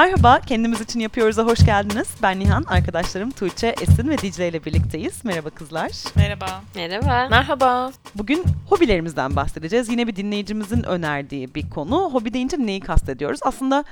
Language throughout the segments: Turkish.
Merhaba, Kendimiz için Yapıyoruz'a hoş geldiniz. Ben Nihan, arkadaşlarım Tuğçe, Esin ve Dicle ile birlikteyiz. Merhaba kızlar. Merhaba. Merhaba. Merhaba. Bugün hobilerimizden bahsedeceğiz. Yine bir dinleyicimizin önerdiği bir konu. Hobi deyince neyi kastediyoruz? Aslında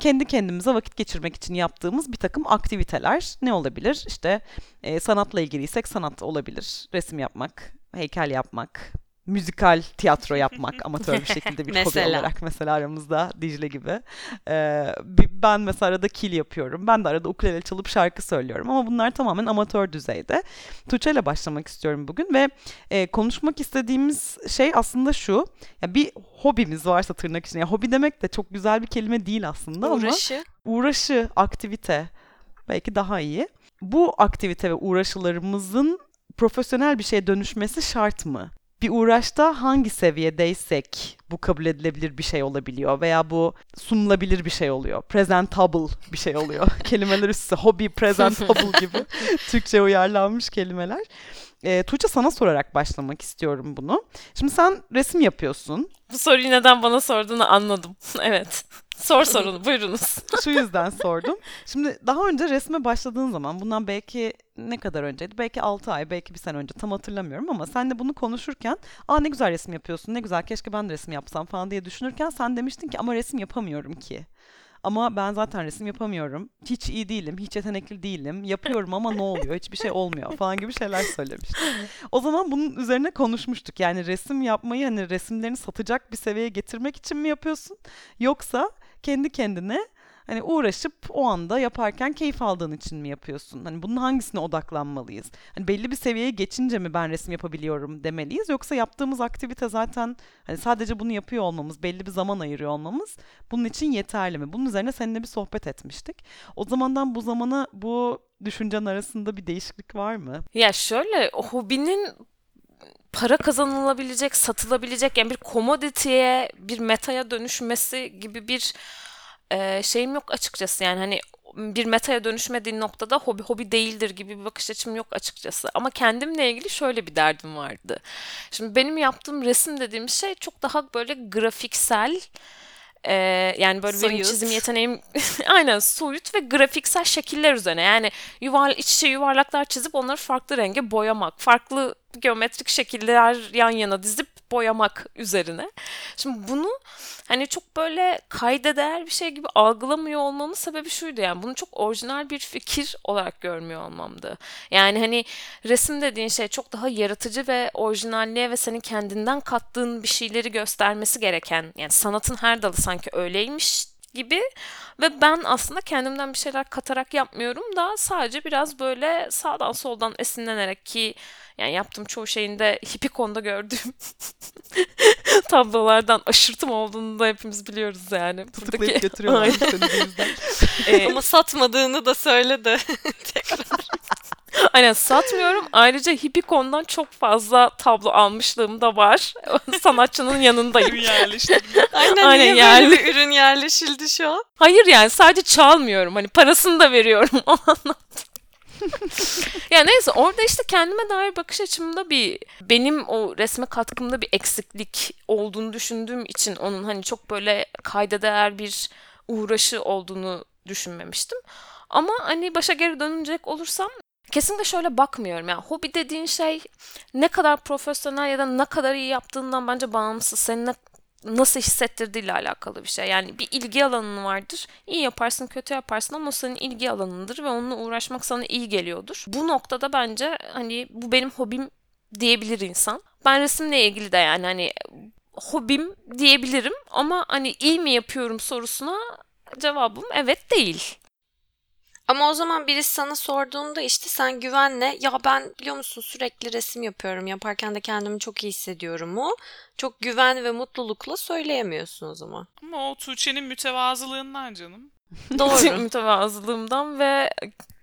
kendi kendimize vakit geçirmek için yaptığımız bir takım aktiviteler ne olabilir? İşte e, sanatla ilgiliysek sanat olabilir. Resim yapmak, heykel yapmak, müzikal tiyatro yapmak amatör bir şekilde bir hobi olarak mesela aramızda Dicle gibi. Ee, ben mesela arada kil yapıyorum. Ben de arada ukulele çalıp şarkı söylüyorum ama bunlar tamamen amatör düzeyde. Tuğçe ile başlamak istiyorum bugün ve e, konuşmak istediğimiz şey aslında şu. Ya bir hobimiz varsa tırnak içinde. Ya hobi demek de çok güzel bir kelime değil aslında ama Uğraşı. uğraşı, aktivite belki daha iyi. Bu aktivite ve uğraşılarımızın profesyonel bir şeye dönüşmesi şart mı? Bir uğraşta hangi seviyedeysek bu kabul edilebilir bir şey olabiliyor veya bu sunulabilir bir şey oluyor. Presentable bir şey oluyor. Kelimeler üstü hobby, presentable gibi Türkçe uyarlanmış kelimeler. Ee, Tuğçe sana sorarak başlamak istiyorum bunu. Şimdi sen resim yapıyorsun. Bu soruyu neden bana sorduğunu anladım. evet. Sor sorunu buyurunuz. Şu yüzden sordum. Şimdi daha önce resme başladığın zaman bundan belki ne kadar önceydi? Belki 6 ay, belki bir sene önce tam hatırlamıyorum ama sen de bunu konuşurken aa ne güzel resim yapıyorsun, ne güzel keşke ben de resim yapsam falan diye düşünürken sen demiştin ki ama resim yapamıyorum ki. Ama ben zaten resim yapamıyorum. Hiç iyi değilim, hiç yetenekli değilim. Yapıyorum ama ne oluyor? Hiçbir şey olmuyor falan gibi şeyler söylemiştin. O zaman bunun üzerine konuşmuştuk. Yani resim yapmayı hani resimlerini satacak bir seviyeye getirmek için mi yapıyorsun? Yoksa kendi kendine hani uğraşıp o anda yaparken keyif aldığın için mi yapıyorsun? Hani bunun hangisine odaklanmalıyız? Hani belli bir seviyeye geçince mi ben resim yapabiliyorum demeliyiz yoksa yaptığımız aktivite zaten hani sadece bunu yapıyor olmamız, belli bir zaman ayırıyor olmamız bunun için yeterli mi? Bunun üzerine seninle bir sohbet etmiştik. O zamandan bu zamana bu düşüncen arasında bir değişiklik var mı? Ya şöyle hobinin para kazanılabilecek, satılabilecek yani bir commodity'ye, bir metaya dönüşmesi gibi bir e, şeyim yok açıkçası. Yani hani bir metaya dönüşmediği noktada hobi hobi değildir gibi bir bakış açım yok açıkçası. Ama kendimle ilgili şöyle bir derdim vardı. Şimdi benim yaptığım resim dediğim şey çok daha böyle grafiksel e, yani böyle benim Soyut. çizim yeteneğim aynen soyut ve grafiksel şekiller üzerine. Yani yuvar, iç içe yuvarlaklar çizip onları farklı renge boyamak, farklı geometrik şekiller yan yana dizip boyamak üzerine. Şimdi bunu hani çok böyle kayda değer bir şey gibi algılamıyor olmamın sebebi şuydu yani bunu çok orijinal bir fikir olarak görmüyor olmamdı. Yani hani resim dediğin şey çok daha yaratıcı ve orijinalliğe ve senin kendinden kattığın bir şeyleri göstermesi gereken yani sanatın her dalı sanki öyleymiş gibi ve ben aslında kendimden bir şeyler katarak yapmıyorum da sadece biraz böyle sağdan soldan esinlenerek ki yani yaptığım çoğu şeyin de Hippikon'da gördüğüm tablolardan aşırtım olduğunu da hepimiz biliyoruz yani. Tıklayıp götürüyorlar Aynen. seni bu yüzden. Ee, Ama satmadığını da söyle de. Tekrar. Aynen satmıyorum. Ayrıca Hippikon'dan çok fazla tablo almışlığım da var. Sanatçının yanındayım. Aynen, Aynen, niye yerli. böyle bir ürün yerleşildi şu an? Hayır yani sadece çalmıyorum. Hani parasını da veriyorum o anlamda. ya neyse orada işte kendime dair bakış açımda bir benim o resme katkımda bir eksiklik olduğunu düşündüğüm için onun hani çok böyle kayda değer bir uğraşı olduğunu düşünmemiştim. Ama hani başa geri dönecek olursam kesinlikle şöyle bakmıyorum. Yani hobi dediğin şey ne kadar profesyonel ya da ne kadar iyi yaptığından bence bağımsız. Senin ne- nasıl hissettirdiğiyle alakalı bir şey. Yani bir ilgi alanın vardır. İyi yaparsın, kötü yaparsın ama senin ilgi alanındır ve onunla uğraşmak sana iyi geliyordur. Bu noktada bence hani bu benim hobim diyebilir insan. Ben resimle ilgili de yani hani hobim diyebilirim ama hani iyi mi yapıyorum sorusuna cevabım evet değil. Ama o zaman birisi sana sorduğunda işte sen güvenle ya ben biliyor musun sürekli resim yapıyorum yaparken de kendimi çok iyi hissediyorum mu? Çok güven ve mutlulukla söyleyemiyorsun o zaman. Ama o Tuğçe'nin mütevazılığından canım. Doğru. Mütevazılığımdan ve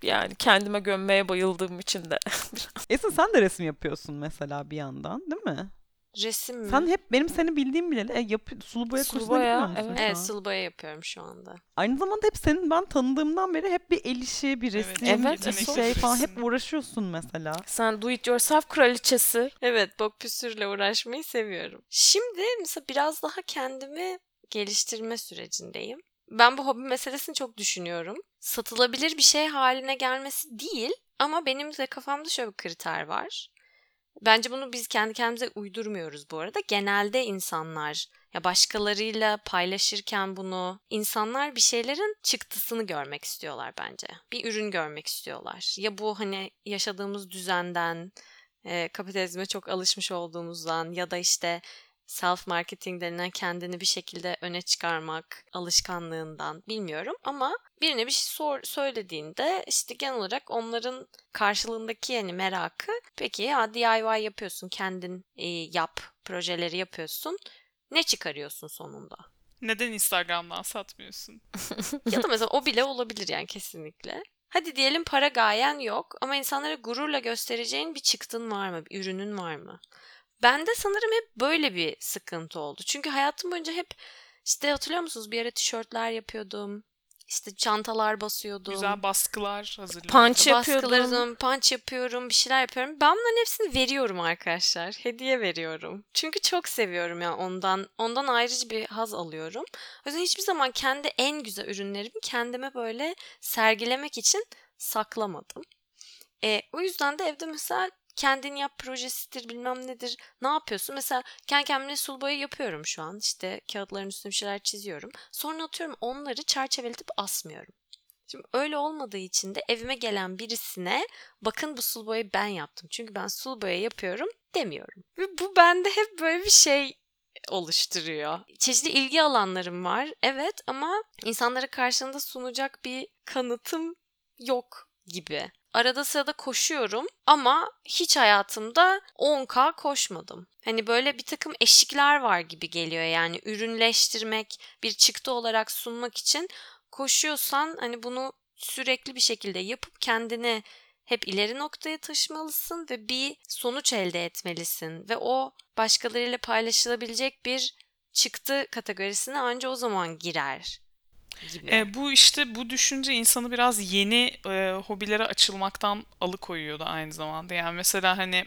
yani kendime gömmeye bayıldığım için de. Esin sen de resim yapıyorsun mesela bir yandan değil mi? Resim mi? Sen hep benim seni bildiğim bileli e, yap, sulu boya Sulu kursuna boya, gitmiyor musun evet. Evet sulu boya yapıyorum şu anda. Aynı zamanda hep senin ben tanıdığımdan beri hep bir el işi, bir resim, evet, bir şey falan resim. hep uğraşıyorsun mesela. Sen do it yourself kraliçesi. Evet bok püsürle uğraşmayı seviyorum. Şimdi mesela biraz daha kendimi geliştirme sürecindeyim. Ben bu hobi meselesini çok düşünüyorum. Satılabilir bir şey haline gelmesi değil ama benim de kafamda şöyle bir kriter var. Bence bunu biz kendi kendimize uydurmuyoruz bu arada. Genelde insanlar ya başkalarıyla paylaşırken bunu insanlar bir şeylerin çıktısını görmek istiyorlar bence. Bir ürün görmek istiyorlar. Ya bu hani yaşadığımız düzenden, e, kapitalizme çok alışmış olduğumuzdan ya da işte self marketing denilen kendini bir şekilde öne çıkarmak alışkanlığından bilmiyorum ama birine bir şey sor, söylediğinde işte genel olarak onların karşılığındaki yani merakı peki ya DIY yapıyorsun kendin e, yap projeleri yapıyorsun ne çıkarıyorsun sonunda? Neden Instagram'dan satmıyorsun? ya da mesela o bile olabilir yani kesinlikle. Hadi diyelim para gayen yok ama insanlara gururla göstereceğin bir çıktın var mı? Bir ürünün var mı? Bende sanırım hep böyle bir sıkıntı oldu. Çünkü hayatım boyunca hep işte hatırlıyor musunuz bir ara tişörtler yapıyordum. İşte çantalar basıyordum. Güzel baskılar hazırlıyorsun. Punch yapıyordum. Baskılarım, punch yapıyorum, bir şeyler yapıyorum. Ben bunların hepsini veriyorum arkadaşlar. Hediye veriyorum. Çünkü çok seviyorum ya ondan. Ondan ayrıcı bir haz alıyorum. O yüzden hiçbir zaman kendi en güzel ürünlerimi kendime böyle sergilemek için saklamadım. E, o yüzden de evde mesela kendin yap projesidir bilmem nedir. Ne yapıyorsun? Mesela kendi kendime sulu boya yapıyorum şu an. İşte kağıtların üstüne bir şeyler çiziyorum. Sonra atıyorum onları çerçeveletip asmıyorum. Şimdi öyle olmadığı için de evime gelen birisine bakın bu sulu boyayı ben yaptım. Çünkü ben sulu yapıyorum demiyorum. Ve bu bende hep böyle bir şey oluşturuyor. Çeşitli ilgi alanlarım var. Evet ama insanlara karşında sunacak bir kanıtım yok gibi. Arada sırada koşuyorum ama hiç hayatımda 10K koşmadım. Hani böyle bir takım eşikler var gibi geliyor yani ürünleştirmek, bir çıktı olarak sunmak için koşuyorsan hani bunu sürekli bir şekilde yapıp kendini hep ileri noktaya taşımalısın ve bir sonuç elde etmelisin ve o başkalarıyla paylaşılabilecek bir çıktı kategorisine anca o zaman girer gibi. E, bu işte bu düşünce insanı biraz yeni e, hobilere açılmaktan alıkoyuyordu aynı zamanda. Yani mesela hani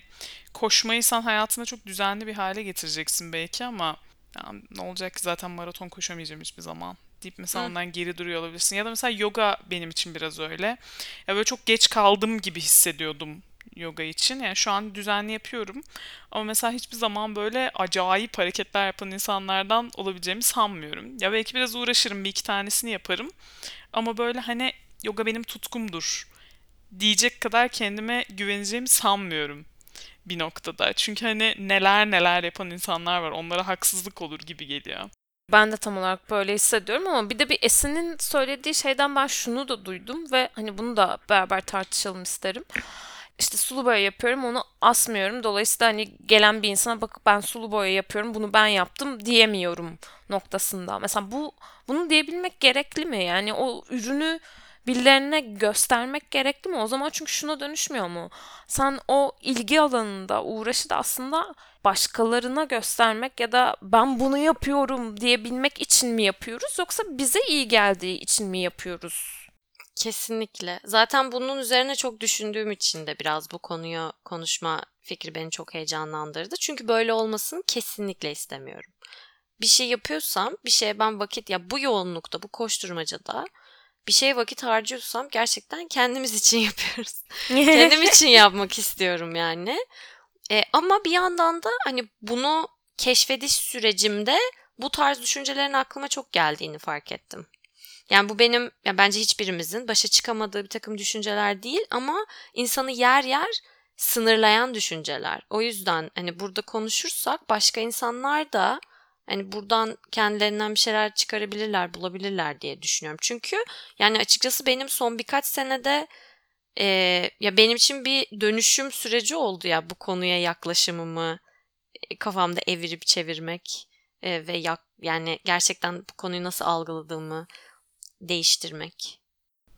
koşmayı sen hayatında çok düzenli bir hale getireceksin belki ama yani ne olacak ki zaten maraton koşamayacağım hiçbir zaman deyip mesela Hı. ondan geri duruyor olabilirsin. Ya da mesela yoga benim için biraz öyle. Ya böyle çok geç kaldım gibi hissediyordum yoga için. Yani şu an düzenli yapıyorum. Ama mesela hiçbir zaman böyle acayip hareketler yapan insanlardan olabileceğimi sanmıyorum. Ya belki biraz uğraşırım, bir iki tanesini yaparım. Ama böyle hani yoga benim tutkumdur diyecek kadar kendime güveneceğimi sanmıyorum bir noktada. Çünkü hani neler neler yapan insanlar var. Onlara haksızlık olur gibi geliyor. Ben de tam olarak böyle hissediyorum ama bir de bir Esin'in söylediği şeyden ben şunu da duydum ve hani bunu da beraber tartışalım isterim. İşte sulu boya yapıyorum onu asmıyorum. Dolayısıyla hani gelen bir insana bakıp ben sulu boya yapıyorum bunu ben yaptım diyemiyorum noktasında. Mesela bu bunu diyebilmek gerekli mi? Yani o ürünü birilerine göstermek gerekli mi? O zaman çünkü şuna dönüşmüyor mu? Sen o ilgi alanında uğraşı da aslında başkalarına göstermek ya da ben bunu yapıyorum diyebilmek için mi yapıyoruz yoksa bize iyi geldiği için mi yapıyoruz? Kesinlikle. Zaten bunun üzerine çok düşündüğüm için de biraz bu konuyu konuşma fikri beni çok heyecanlandırdı. Çünkü böyle olmasını kesinlikle istemiyorum. Bir şey yapıyorsam, bir şeye ben vakit ya bu yoğunlukta, bu koşturmacada bir şeye vakit harcıyorsam gerçekten kendimiz için yapıyoruz. Kendim için yapmak istiyorum yani. E, ama bir yandan da hani bunu keşfediş sürecimde bu tarz düşüncelerin aklıma çok geldiğini fark ettim. Yani bu benim, ya bence hiçbirimizin başa çıkamadığı bir takım düşünceler değil ama insanı yer yer sınırlayan düşünceler. O yüzden hani burada konuşursak başka insanlar da hani buradan kendilerinden bir şeyler çıkarabilirler, bulabilirler diye düşünüyorum. Çünkü yani açıkçası benim son birkaç senede e, ya benim için bir dönüşüm süreci oldu ya bu konuya yaklaşımımı e, kafamda evirip çevirmek e, ve yak, yani gerçekten bu konuyu nasıl algıladığımı değiştirmek.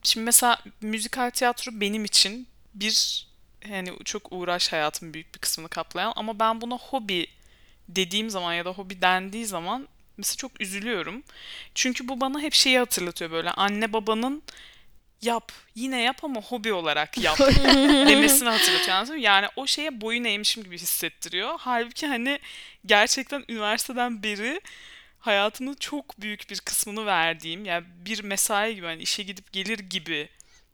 Şimdi mesela müzikal tiyatro benim için bir hani çok uğraş hayatımın büyük bir kısmını kaplayan ama ben buna hobi dediğim zaman ya da hobi dendiği zaman mesela çok üzülüyorum. Çünkü bu bana hep şeyi hatırlatıyor böyle anne babanın yap yine yap ama hobi olarak yap demesini hatırlatıyor. anladın? Yani o şeye boyun eğmişim gibi hissettiriyor. Halbuki hani gerçekten üniversiteden beri hayatımın çok büyük bir kısmını verdiğim yani bir mesai gibi hani işe gidip gelir gibi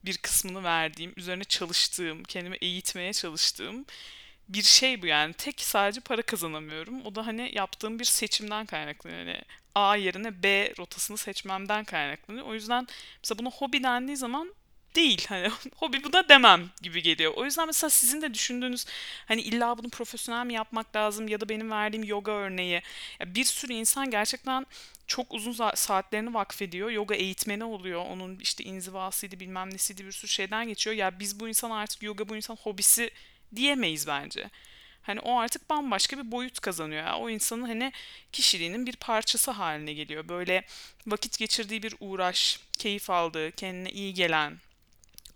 bir kısmını verdiğim, üzerine çalıştığım, kendimi eğitmeye çalıştığım bir şey bu yani. Tek sadece para kazanamıyorum. O da hani yaptığım bir seçimden kaynaklanıyor. Hani A yerine B rotasını seçmemden kaynaklanıyor. O yüzden mesela buna hobi dendiği zaman değil. Hani hobi bu da demem gibi geliyor. O yüzden mesela sizin de düşündüğünüz hani illa bunu profesyonel mi yapmak lazım ya da benim verdiğim yoga örneği. Ya bir sürü insan gerçekten çok uzun saatlerini vakfediyor. Yoga eğitmeni oluyor. Onun işte inzivasıydı bilmem nesiydi bir sürü şeyden geçiyor. Ya biz bu insan artık yoga bu insan hobisi diyemeyiz bence. Hani o artık bambaşka bir boyut kazanıyor. O insanın hani kişiliğinin bir parçası haline geliyor. Böyle vakit geçirdiği bir uğraş, keyif aldığı, kendine iyi gelen,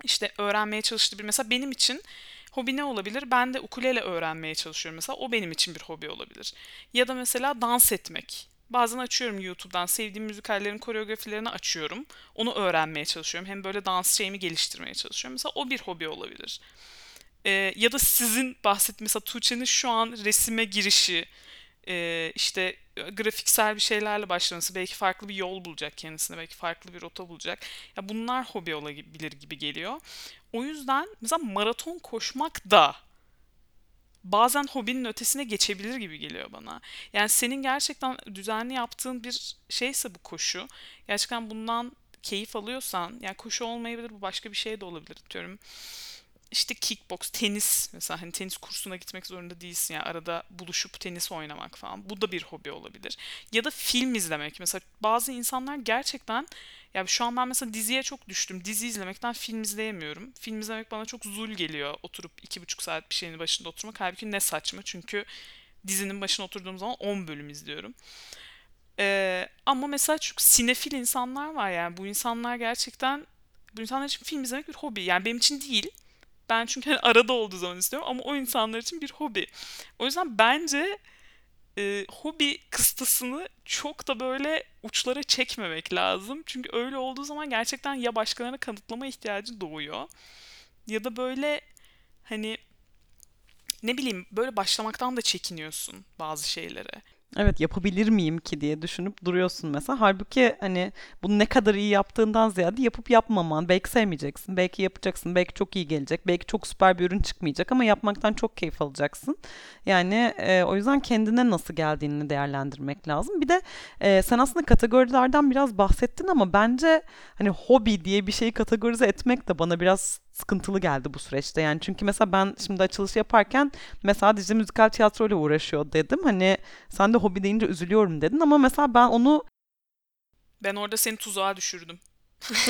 işte öğrenmeye çalıştığı bir mesela benim için hobi ne olabilir? Ben de ukulele öğrenmeye çalışıyorum mesela. O benim için bir hobi olabilir. Ya da mesela dans etmek. Bazen açıyorum YouTube'dan sevdiğim müzikallerin koreografilerini açıyorum. Onu öğrenmeye çalışıyorum. Hem böyle dans şeyimi geliştirmeye çalışıyorum. Mesela o bir hobi olabilir. Ee, ya da sizin bahsettiğiniz mesela Tuğçe'nin şu an resime girişi, e, işte grafiksel bir şeylerle başlaması belki farklı bir yol bulacak kendisine, belki farklı bir rota bulacak. Ya bunlar hobi olabilir gibi geliyor. O yüzden mesela maraton koşmak da bazen hobinin ötesine geçebilir gibi geliyor bana. Yani senin gerçekten düzenli yaptığın bir şeyse bu koşu, gerçekten bundan keyif alıyorsan, yani koşu olmayabilir bu başka bir şey de olabilir diyorum işte kickbox, tenis mesela hani tenis kursuna gitmek zorunda değilsin yani arada buluşup tenis oynamak falan. Bu da bir hobi olabilir. Ya da film izlemek. Mesela bazı insanlar gerçekten ya şu an ben mesela diziye çok düştüm. Dizi izlemekten film izleyemiyorum. Film izlemek bana çok zul geliyor. Oturup iki buçuk saat bir şeyin başında oturmak. Halbuki ne saçma çünkü dizinin başına oturduğum zaman 10 bölüm izliyorum. Ee, ama mesela çok sinefil insanlar var yani. Bu insanlar gerçekten bu insanlar için film izlemek bir hobi. Yani benim için değil. Ben çünkü hani arada olduğu zaman istiyorum ama o insanlar için bir hobi. O yüzden bence e, hobi kıstasını çok da böyle uçlara çekmemek lazım. Çünkü öyle olduğu zaman gerçekten ya başkalarına kanıtlama ihtiyacı doğuyor ya da böyle hani ne bileyim böyle başlamaktan da çekiniyorsun bazı şeylere. Evet yapabilir miyim ki diye düşünüp duruyorsun mesela. Halbuki hani bunu ne kadar iyi yaptığından ziyade yapıp yapmaman. Belki sevmeyeceksin, belki yapacaksın, belki çok iyi gelecek, belki çok süper bir ürün çıkmayacak ama yapmaktan çok keyif alacaksın. Yani e, o yüzden kendine nasıl geldiğini değerlendirmek lazım. Bir de e, sen aslında kategorilerden biraz bahsettin ama bence hani hobi diye bir şeyi kategorize etmek de bana biraz sıkıntılı geldi bu süreçte. Yani çünkü mesela ben şimdi açılış yaparken mesela Dicle müzikal tiyatroyla uğraşıyor dedim. Hani sen de hobi deyince üzülüyorum dedin ama mesela ben onu Ben orada seni tuzağa düşürdüm.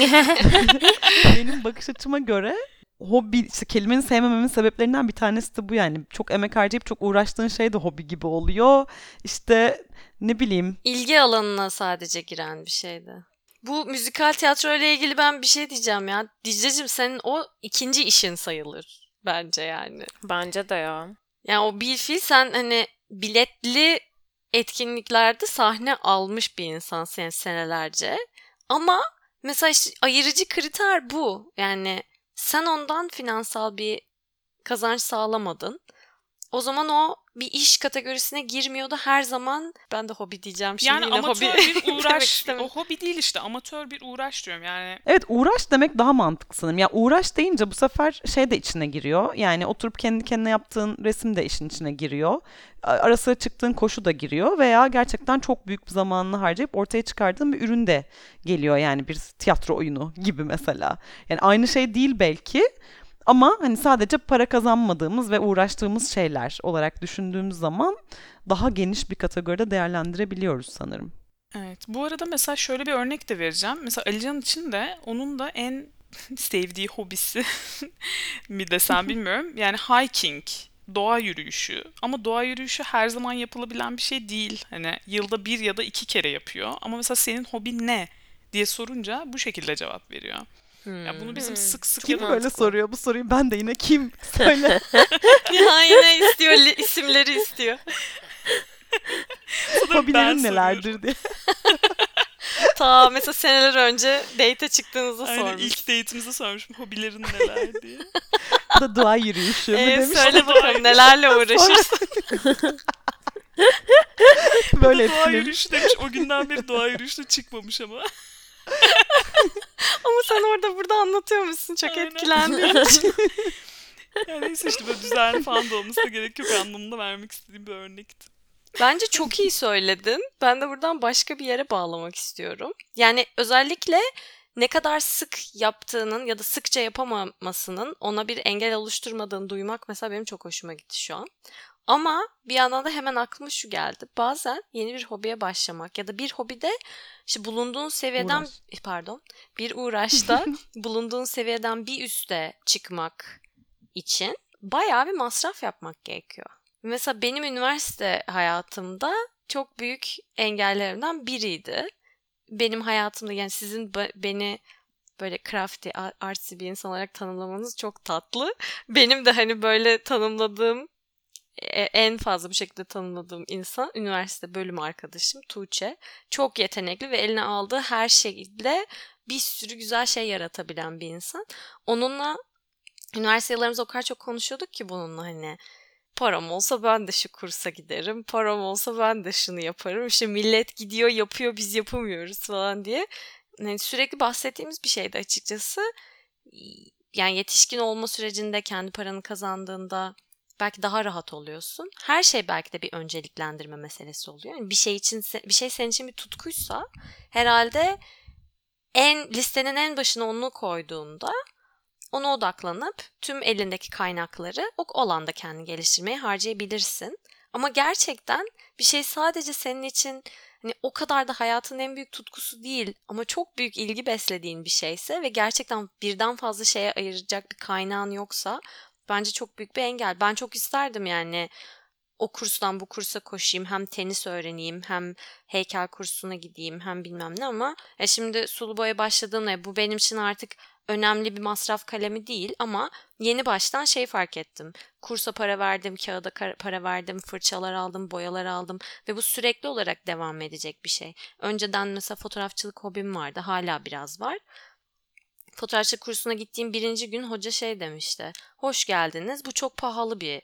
benim bakış açıma göre hobi işte kelimenin sevmememin sebeplerinden bir tanesi de bu yani. Çok emek harcayıp çok uğraştığın şey de hobi gibi oluyor. İşte ne bileyim İlgi alanına sadece giren bir şeydi. Bu müzikal tiyatro ile ilgili ben bir şey diyeceğim ya. Dicle'cim senin o ikinci işin sayılır bence yani. Bence de ya. Yani o bir fiil sen hani biletli etkinliklerde sahne almış bir insansın senelerce. Ama mesela işte ayırıcı kriter bu. Yani sen ondan finansal bir kazanç sağlamadın. O zaman o bir iş kategorisine girmiyordu her zaman. Ben de hobi diyeceğim şimdi Yani yine amatör hobi bir uğraş. o hobi değil işte amatör bir uğraş diyorum yani. Evet uğraş demek daha mantıklı sanırım. Ya uğraş deyince bu sefer şey de içine giriyor. Yani oturup kendi kendine yaptığın resim de işin içine giriyor. A- Ara sıra çıktığın koşu da giriyor veya gerçekten çok büyük bir zamanını harcayıp ortaya çıkardığın bir ürün de geliyor. Yani bir tiyatro oyunu gibi mesela. Yani aynı şey değil belki ama hani sadece para kazanmadığımız ve uğraştığımız şeyler olarak düşündüğümüz zaman daha geniş bir kategoride değerlendirebiliyoruz sanırım. Evet. Bu arada mesela şöyle bir örnek de vereceğim. Mesela Alican için de onun da en sevdiği hobisi mi desem bilmiyorum. Yani hiking, doğa yürüyüşü. Ama doğa yürüyüşü her zaman yapılabilen bir şey değil. Hani yılda bir ya da iki kere yapıyor. Ama mesela senin hobin ne diye sorunca bu şekilde cevap veriyor. Ya bunu bizim sık sık Kim böyle soruyor bu soruyu ben de yine kim söyle. ya yine istiyor isimleri istiyor. Hobilerin nelerdir diye. Ta mesela seneler önce date çıktığınızda Aynen sormuş. ilk date'imize sormuşum hobilerin neler diye. Bu da doğa yürüyüşü mü Ee, demiş. söyle bakalım nelerle uğraşırsın. Böyle etkilemiş. yürüyüşü demiş. O günden beri doğa yürüyüşüne çıkmamış ama. Ama sen orada burada anlatıyormuşsun. Çok Aynen. etkilendim. Yani neyse işte böyle düzenli falan da olmasına gerek yok anlamında vermek istediğim bir örnekti. Bence çok iyi söyledin. Ben de buradan başka bir yere bağlamak istiyorum. Yani özellikle ne kadar sık yaptığının ya da sıkça yapamamasının ona bir engel oluşturmadığını duymak mesela benim çok hoşuma gitti şu an. Ama bir yandan da hemen aklıma şu geldi. Bazen yeni bir hobiye başlamak ya da bir hobide işte bulunduğun seviyeden Uğraş. eh, pardon bir uğraşta bulunduğun seviyeden bir üste çıkmak için bayağı bir masraf yapmak gerekiyor. Mesela benim üniversite hayatımda çok büyük engellerimden biriydi. Benim hayatımda yani sizin be- beni böyle crafty, artsy bir insan olarak tanımlamanız çok tatlı. Benim de hani böyle tanımladığım en fazla bu şekilde tanımladığım insan üniversite bölüm arkadaşım Tuğçe. Çok yetenekli ve eline aldığı her şeyle bir sürü güzel şey yaratabilen bir insan. Onunla üniversite yıllarımızda o kadar çok konuşuyorduk ki bununla hani param olsa ben de şu kursa giderim. Param olsa ben de şunu yaparım. İşte millet gidiyor yapıyor biz yapamıyoruz falan diye. Yani sürekli bahsettiğimiz bir şeydi açıkçası. Yani yetişkin olma sürecinde kendi paranı kazandığında belki daha rahat oluyorsun. Her şey belki de bir önceliklendirme meselesi oluyor. Yani bir şey için bir şey senin için bir tutkuysa herhalde en listenin en başına onu koyduğunda ona odaklanıp tüm elindeki kaynakları o alanda kendini geliştirmeye harcayabilirsin. Ama gerçekten bir şey sadece senin için hani o kadar da hayatın en büyük tutkusu değil ama çok büyük ilgi beslediğin bir şeyse ve gerçekten birden fazla şeye ayıracak bir kaynağın yoksa bence çok büyük bir engel. Ben çok isterdim yani o kurstan bu kursa koşayım hem tenis öğreneyim hem heykel kursuna gideyim hem bilmem ne ama ya şimdi sulu boya başladığımda bu benim için artık önemli bir masraf kalemi değil ama yeni baştan şey fark ettim. Kursa para verdim, kağıda para verdim, fırçalar aldım, boyalar aldım ve bu sürekli olarak devam edecek bir şey. Önceden mesela fotoğrafçılık hobim vardı, hala biraz var. Fotoğrafçılık kursuna gittiğim birinci gün hoca şey demişti. Hoş geldiniz, bu çok pahalı bir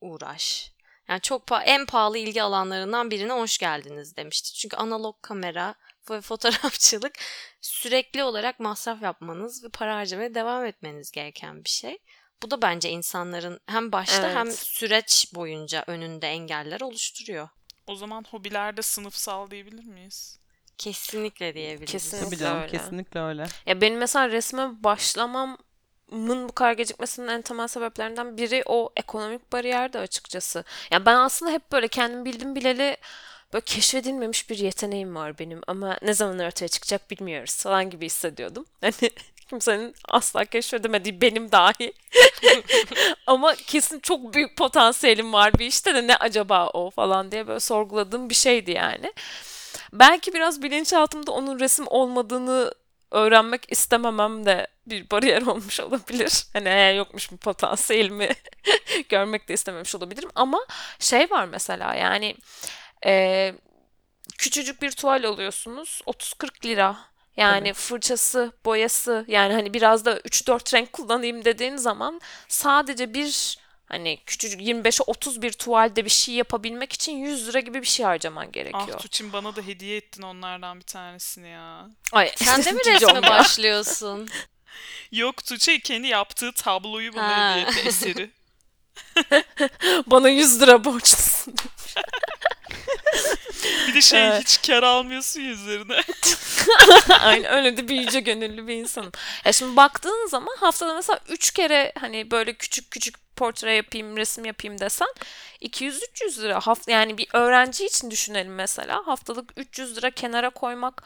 uğraş. Yani çok pa- en pahalı ilgi alanlarından birine hoş geldiniz demişti. Çünkü analog kamera ve fotoğrafçılık sürekli olarak masraf yapmanız ve para harcamaya devam etmeniz gereken bir şey. Bu da bence insanların hem başta Evet. hem süreç boyunca önünde engeller oluşturuyor. O zaman hobilerde sınıfsal diyebilir miyiz? Kesinlikle diyebiliriz. Kesinlikle. Tabii canım öyle. kesinlikle öyle. Ya benim mesela resme başlamamın bu kadar gecikmesinin en temel sebeplerinden biri o ekonomik bariyerdi açıkçası. Ya ben aslında hep böyle kendim bildim bileli böyle keşfedilmemiş bir yeteneğim var benim ama ne zaman ortaya çıkacak bilmiyoruz falan gibi hissediyordum. Hani kimsenin asla keşfedemediği benim dahi. ama kesin çok büyük potansiyelim var bir işte de ne acaba o falan diye böyle sorguladığım bir şeydi yani. Belki biraz bilinçaltımda onun resim olmadığını öğrenmek istememem de bir bariyer olmuş olabilir. Hani eğer yokmuş bir potansiyelimi görmek de istememiş olabilirim. Ama şey var mesela yani e, küçücük bir tuval alıyorsunuz 30-40 lira. Yani Tabii. fırçası, boyası yani hani biraz da 3-4 renk kullanayım dediğin zaman sadece bir hani küçücük 25'e 30 bir tuvalde bir şey yapabilmek için 100 lira gibi bir şey harcaman gerekiyor. Ah Tuğçin bana da hediye ettin onlardan bir tanesini ya. Ay, Sen de mi resme başlıyorsun? Yok Tuğçe kendi yaptığı tabloyu bana Ha. hediye etti eseri. Bana 100 lira borçlusun. Bir de şey Evet. hiç kar almıyorsun üzerine. Aynen öyle de bir yüce gönüllü bir insanım. Ya şimdi baktığın zaman haftada mesela 3 kere hani böyle küçük küçük portre yapayım, resim yapayım desen 200-300 lira. Hafta, yani bir öğrenci için düşünelim mesela. Haftalık 300 lira kenara koymak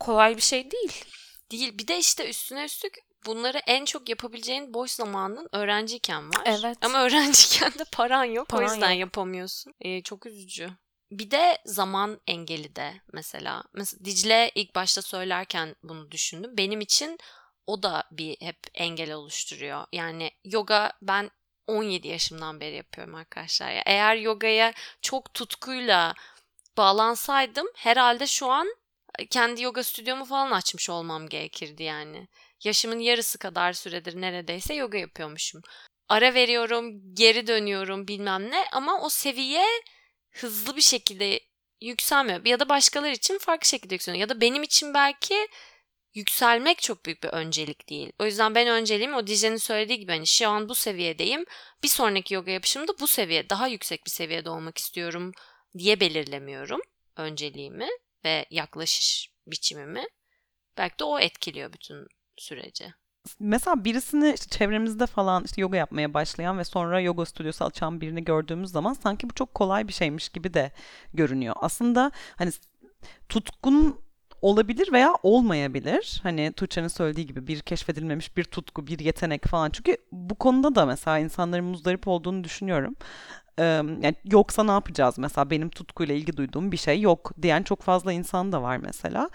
kolay bir şey değil. Değil. Bir de işte üstüne üstlük bunları en çok yapabileceğin boş zamanın öğrenciyken var. Evet. Ama öğrenciyken de paran yok. Paran o yüzden yok. yapamıyorsun. Ee, çok üzücü. Bir de zaman engeli de mesela. Mesela Dicle ilk başta söylerken bunu düşündüm. Benim için o da bir hep engel oluşturuyor. Yani yoga ben 17 yaşımdan beri yapıyorum arkadaşlar. Ya Eğer yogaya çok tutkuyla bağlansaydım herhalde şu an kendi yoga stüdyomu falan açmış olmam gerekirdi yani. Yaşımın yarısı kadar süredir neredeyse yoga yapıyormuşum. Ara veriyorum, geri dönüyorum bilmem ne ama o seviye hızlı bir şekilde yükselmiyor. Ya da başkaları için farklı şekilde yükseliyor. Ya da benim için belki yükselmek çok büyük bir öncelik değil. O yüzden ben önceliğim o Dicle'nin söylediği gibi hani şu an bu seviyedeyim. Bir sonraki yoga yapışımda bu seviye daha yüksek bir seviyede olmak istiyorum diye belirlemiyorum önceliğimi ve yaklaşış biçimimi. Belki de o etkiliyor bütün süreci. Mesela birisini işte çevremizde falan işte yoga yapmaya başlayan ve sonra yoga stüdyosu açan birini gördüğümüz zaman sanki bu çok kolay bir şeymiş gibi de görünüyor. Aslında hani tutkun olabilir veya olmayabilir. Hani Tuğçe'nin söylediği gibi bir keşfedilmemiş bir tutku, bir yetenek falan. Çünkü bu konuda da mesela insanların muzdarip olduğunu düşünüyorum. Ee, yani yoksa ne yapacağız mesela benim tutkuyla ilgi duyduğum bir şey yok diyen çok fazla insan da var mesela.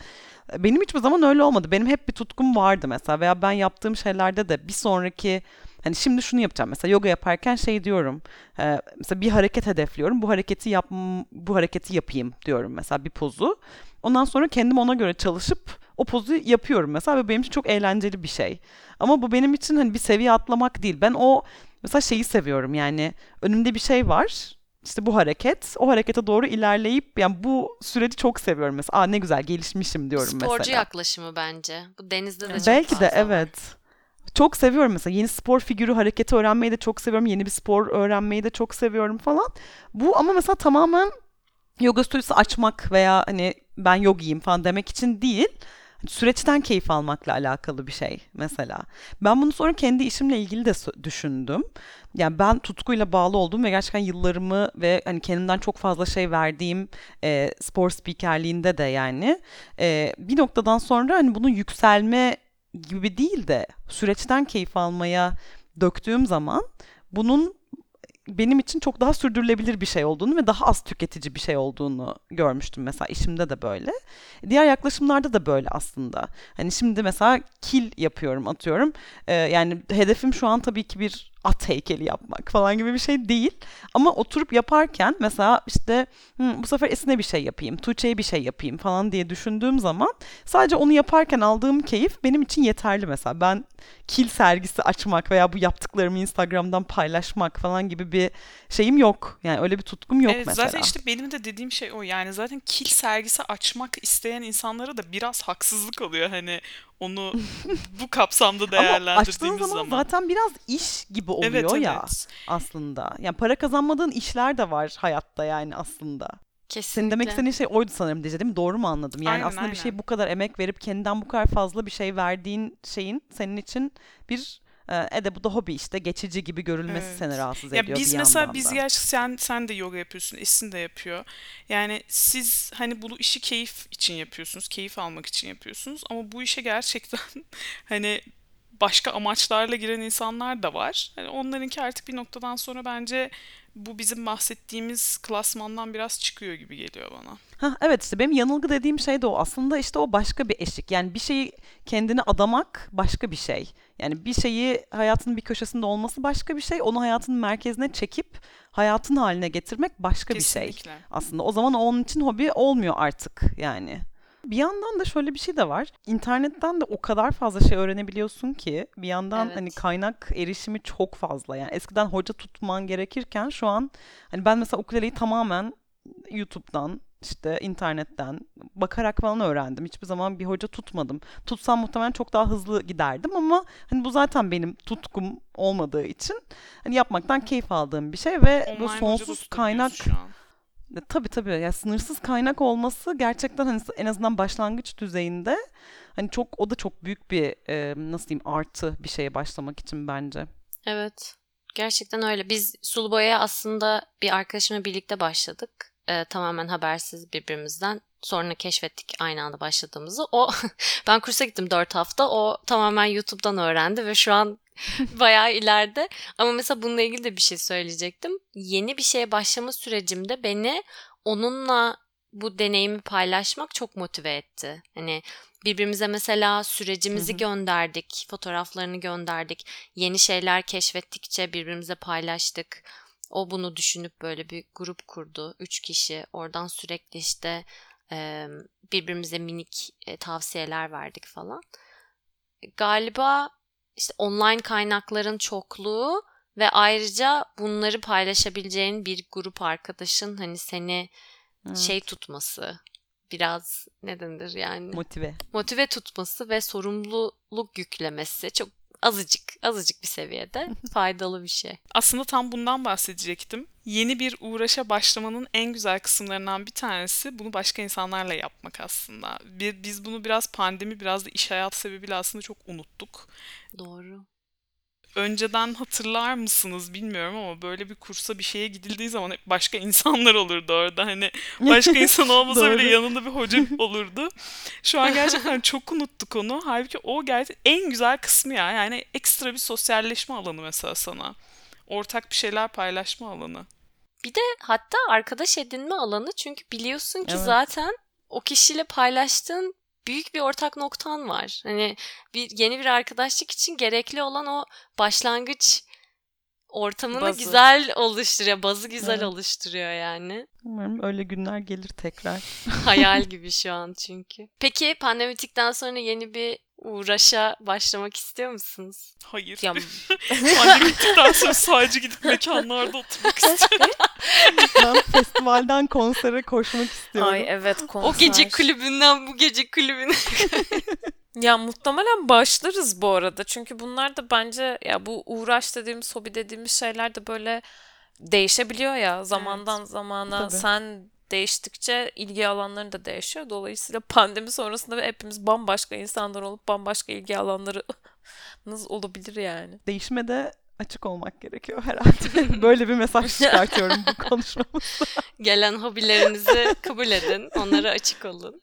Benim hiçbir zaman öyle olmadı. Benim hep bir tutkum vardı mesela veya ben yaptığım şeylerde de bir sonraki hani şimdi şunu yapacağım mesela yoga yaparken şey diyorum. E, mesela bir hareket hedefliyorum. Bu hareketi yap bu hareketi yapayım diyorum mesela bir pozu. Ondan sonra kendim ona göre çalışıp o pozu yapıyorum mesela ve benim için çok eğlenceli bir şey. Ama bu benim için hani bir seviye atlamak değil. Ben o mesela şeyi seviyorum yani önümde bir şey var işte bu hareket, o harekete doğru ilerleyip yani bu süreci çok seviyorum mesela. Aa ne güzel gelişmişim diyorum Sporcu mesela. yaklaşımı bence. Bu denizde de çok Belki de var. evet. Çok seviyorum mesela yeni spor figürü hareketi öğrenmeyi de çok seviyorum. Yeni bir spor öğrenmeyi de çok seviyorum falan. Bu ama mesela tamamen yoga stüdyosu açmak veya hani ben yogiyim falan demek için değil. Süreçten keyif almakla alakalı bir şey mesela. Ben bunu sonra kendi işimle ilgili de düşündüm. Yani ben tutkuyla bağlı olduğum ve gerçekten yıllarımı ve hani kendimden çok fazla şey verdiğim e, spor spikerliğinde de yani e, bir noktadan sonra hani bunun yükselme gibi değil de süreçten keyif almaya döktüğüm zaman bunun benim için çok daha sürdürülebilir bir şey olduğunu ve daha az tüketici bir şey olduğunu görmüştüm mesela işimde de böyle. Diğer yaklaşımlarda da böyle aslında. Hani şimdi mesela kil yapıyorum atıyorum. Ee, yani hedefim şu an tabii ki bir at heykeli yapmak falan gibi bir şey değil. Ama oturup yaparken mesela işte "Hı, bu sefer Esin'e bir şey yapayım, Tuğçe'ye bir şey yapayım falan diye düşündüğüm zaman sadece onu yaparken aldığım keyif benim için yeterli mesela. Ben kil sergisi açmak veya bu yaptıklarımı Instagram'dan paylaşmak falan gibi bir şeyim yok. Yani öyle bir tutkum yok Evet, mesela. zaten işte benim de dediğim şey o. Yani zaten kil sergisi açmak isteyen insanlara da biraz haksızlık oluyor. Hani onu bu kapsamda Ama açtığın değerlendirdiğimiz zaman, zaman. zaten biraz iş gibi oluyor Evet, ya evet. aslında. Yani para kazanmadığın işler de var hayatta yani aslında. Kesinlikle. Senin demek istediğin şey oydu sanırım Dicle değil mi? Doğru mu anladım? Yani Aynen, aslında bir şey aynen. bu kadar emek verip kendinden bu kadar fazla bir şey verdiğin şeyin senin için bir e, e de bu da hobi işte geçici gibi görülmesi Evet. seni rahatsız Ya ediyor biz bir mesela biz da. gerçi sen sen de yoga yapıyorsun, Esin de yapıyor. Yani siz hani bunu işi keyif için yapıyorsunuz, keyif almak için yapıyorsunuz ama bu işe gerçekten hani başka amaçlarla giren insanlar da var. Hani onlarınki artık bir noktadan sonra bence bu bizim bahsettiğimiz klasmandan biraz çıkıyor gibi geliyor bana. Ha, evet işte benim yanılgı dediğim şey de o. Aslında işte o başka bir eşik. Yani bir şeyi kendine adamak başka bir şey. Yani bir şeyi hayatın bir köşesinde olması başka bir şey. Onu hayatın merkezine çekip hayatın haline getirmek başka bir şey. Kesinlikle. Aslında o zaman onun için hobi olmuyor artık yani. Bir yandan da şöyle bir şey de var. İnternetten de o kadar fazla şey öğrenebiliyorsun ki bir yandan Evet. hani kaynak erişimi çok fazla. Yani eskiden hoca tutman gerekirken şu an hani ben mesela ukuleleyi tamamen YouTube'dan işte internetten bakarak falan öğrendim. Hiçbir zaman bir hoca tutmadım. Tutsam muhtemelen çok daha hızlı giderdim ama hani bu zaten benim tutkum olmadığı için hani yapmaktan keyif aldığım bir şey ve Online bu sonsuz kaynak Tabii tabii. Ya sınırsız kaynak olması gerçekten hani en azından başlangıç düzeyinde hani çok o da çok büyük bir e, nasıl diyeyim artı bir şeye başlamak için bence. Evet. Gerçekten öyle. Biz sulu boyaya aslında bir arkadaşımla birlikte başladık. Ee, tamamen habersiz birbirimizden. Sonra keşfettik aynı anda başladığımızı. O ben kursa gittim 4 hafta. O tamamen YouTube'dan öğrendi ve şu an bayağı ileride. Ama mesela bununla ilgili de bir şey söyleyecektim. Yeni bir şeye başlama sürecimde beni onunla bu deneyimi paylaşmak çok motive etti. Hani birbirimize mesela sürecimizi Hı hı. gönderdik, fotoğraflarını gönderdik. Yeni şeyler keşfettikçe birbirimize paylaştık. O bunu düşünüp böyle bir grup kurdu. Üç kişi. Oradan sürekli işte e, birbirimize minik e, tavsiyeler verdik falan. Galiba işte online kaynakların çokluğu Ve ayrıca bunları paylaşabileceğin bir grup arkadaşın hani seni Evet. şey tutması biraz ne denir yani Motive. motive tutması ve sorumluluk yüklemesi çok azıcık azıcık bir seviyede faydalı bir şey. Aslında tam bundan bahsedecektim. Yeni bir uğraşa başlamanın en güzel kısımlarından bir tanesi bunu başka insanlarla yapmak aslında. Biz bunu biraz pandemi, biraz da iş hayatı sebebiyle aslında çok unuttuk. Doğru. Önceden hatırlar mısınız bilmiyorum ama böyle bir kursa bir şeye gidildiği zaman hep başka insanlar olurdu orada. Hani başka insan olmasa bile yanında bir hoca olurdu. Şu an gerçekten çok unuttuk onu. Halbuki o gerçekten en güzel kısmı ya. Yani ekstra bir sosyalleşme alanı mesela sana. Ortak bir şeyler paylaşma alanı. Bir de hatta arkadaş edinme alanı çünkü biliyorsun ki Evet. zaten o kişiyle paylaştığın büyük bir ortak noktan var. Hani bir yeni bir arkadaşlık için gerekli olan o başlangıç ortamını Bazı. güzel oluşturuyor, bazı güzel Evet. oluşturuyor yani. Umarım öyle günler gelir tekrar. Hayal gibi şu an çünkü. Peki pandemi bittikten sonra yeni bir uğraşa başlamak istiyor musunuz? Hayır. Ya, Pandemi bittikten sonra sadece gidip mekanlarda oturmak istiyorum. Ben festivalden konsere koşmak istiyorum. ay evet konser. O gece kulübünden bu gece kulübüne. Ya muhtemelen başlarız bu arada. Çünkü bunlar da bence ya bu uğraş dediğimiz, hobi dediğimiz şeyler de böyle değişebiliyor ya zamandan zamana. Tabii. Sen değiştikçe ilgi alanların da değişiyor. Dolayısıyla pandemi sonrasında hepimiz bambaşka insanlar olup bambaşka ilgi alanlarınız olabilir yani. Değişime de açık olmak gerekiyor herhalde. Böyle bir mesaj çıkartıyorum bu konuşmamızda. Gelen hobilerinizi kabul edin. Onlara açık olun.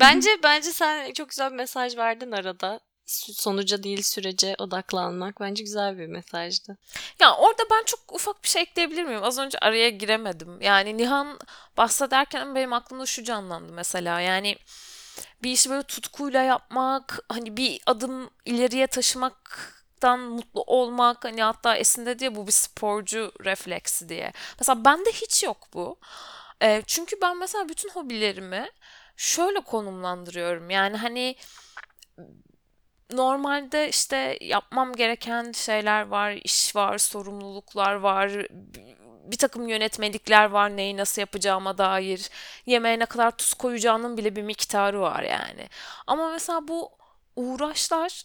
bence bence sen çok güzel bir mesaj verdin arada. Sonuca değil sürece odaklanmak. Bence güzel bir mesajdı. Ya orada ben çok ufak bir şey ekleyebilir miyim? Az önce araya giremedim. Yani Nihan bahsederken benim aklımda şu canlandı mesela. Yani bir işi böyle tutkuyla yapmak, hani bir adım ileriye taşımaktan mutlu olmak, hani hatta Esin dedi ya bu bir sporcu refleksi diye. Mesela bende hiç yok bu. Ee, çünkü ben mesela bütün hobilerimi şöyle konumlandırıyorum. Yani hani normalde işte yapmam gereken şeyler var, iş var, sorumluluklar var, bir takım yönetmelikler var neyi nasıl yapacağıma dair. Yemeğe ne kadar tuz koyacağının bile bir miktarı var yani. Ama mesela bu uğraşlar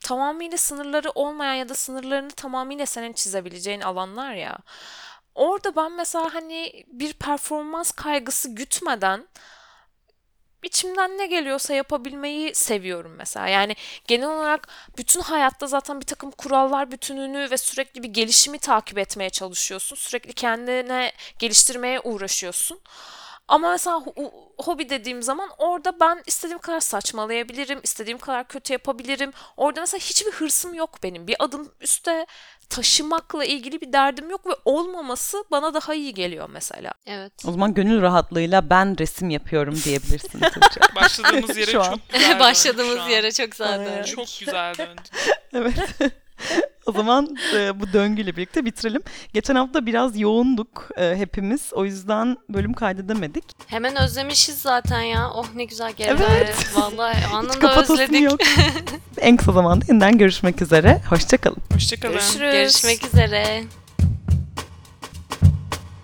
tamamıyla sınırları olmayan ya da sınırlarını tamamıyla senin çizebileceğin alanlar ya. Orada ben mesela hani bir performans kaygısı gütmeden içimden ne geliyorsa yapabilmeyi seviyorum mesela. Yani genel olarak bütün hayatta zaten bir takım kurallar bütününü ve sürekli bir gelişimi takip etmeye çalışıyorsun. Sürekli kendine geliştirmeye uğraşıyorsun. Ama mesela ho- hobi dediğim zaman orada ben istediğim kadar saçmalayabilirim, istediğim kadar kötü yapabilirim. Orada mesela hiçbir hırsım yok benim. Bir adım üste taşımakla ilgili bir derdim yok ve olmaması bana daha iyi geliyor mesela. Evet. O zaman gönül rahatlığıyla ben resim yapıyorum diyebilirsin Tuğçe. Başladığımız yere çok güzel döndük Başladığımız yere çok güzel döndük. Çok güzel döndü. evet. o zaman e, bu döngüyle birlikte bitirelim. Geçen hafta biraz yoğunduk e, hepimiz. O yüzden bölüm kaydedemedik. Hemen özlemişiz zaten ya. Oh ne güzel geri Evet. Vallahi anında özledik. yok. en kısa zamanda yeniden görüşmek üzere. Hoşçakalın. Hoşçakalın. Görüşürüz. Görüşmek üzere.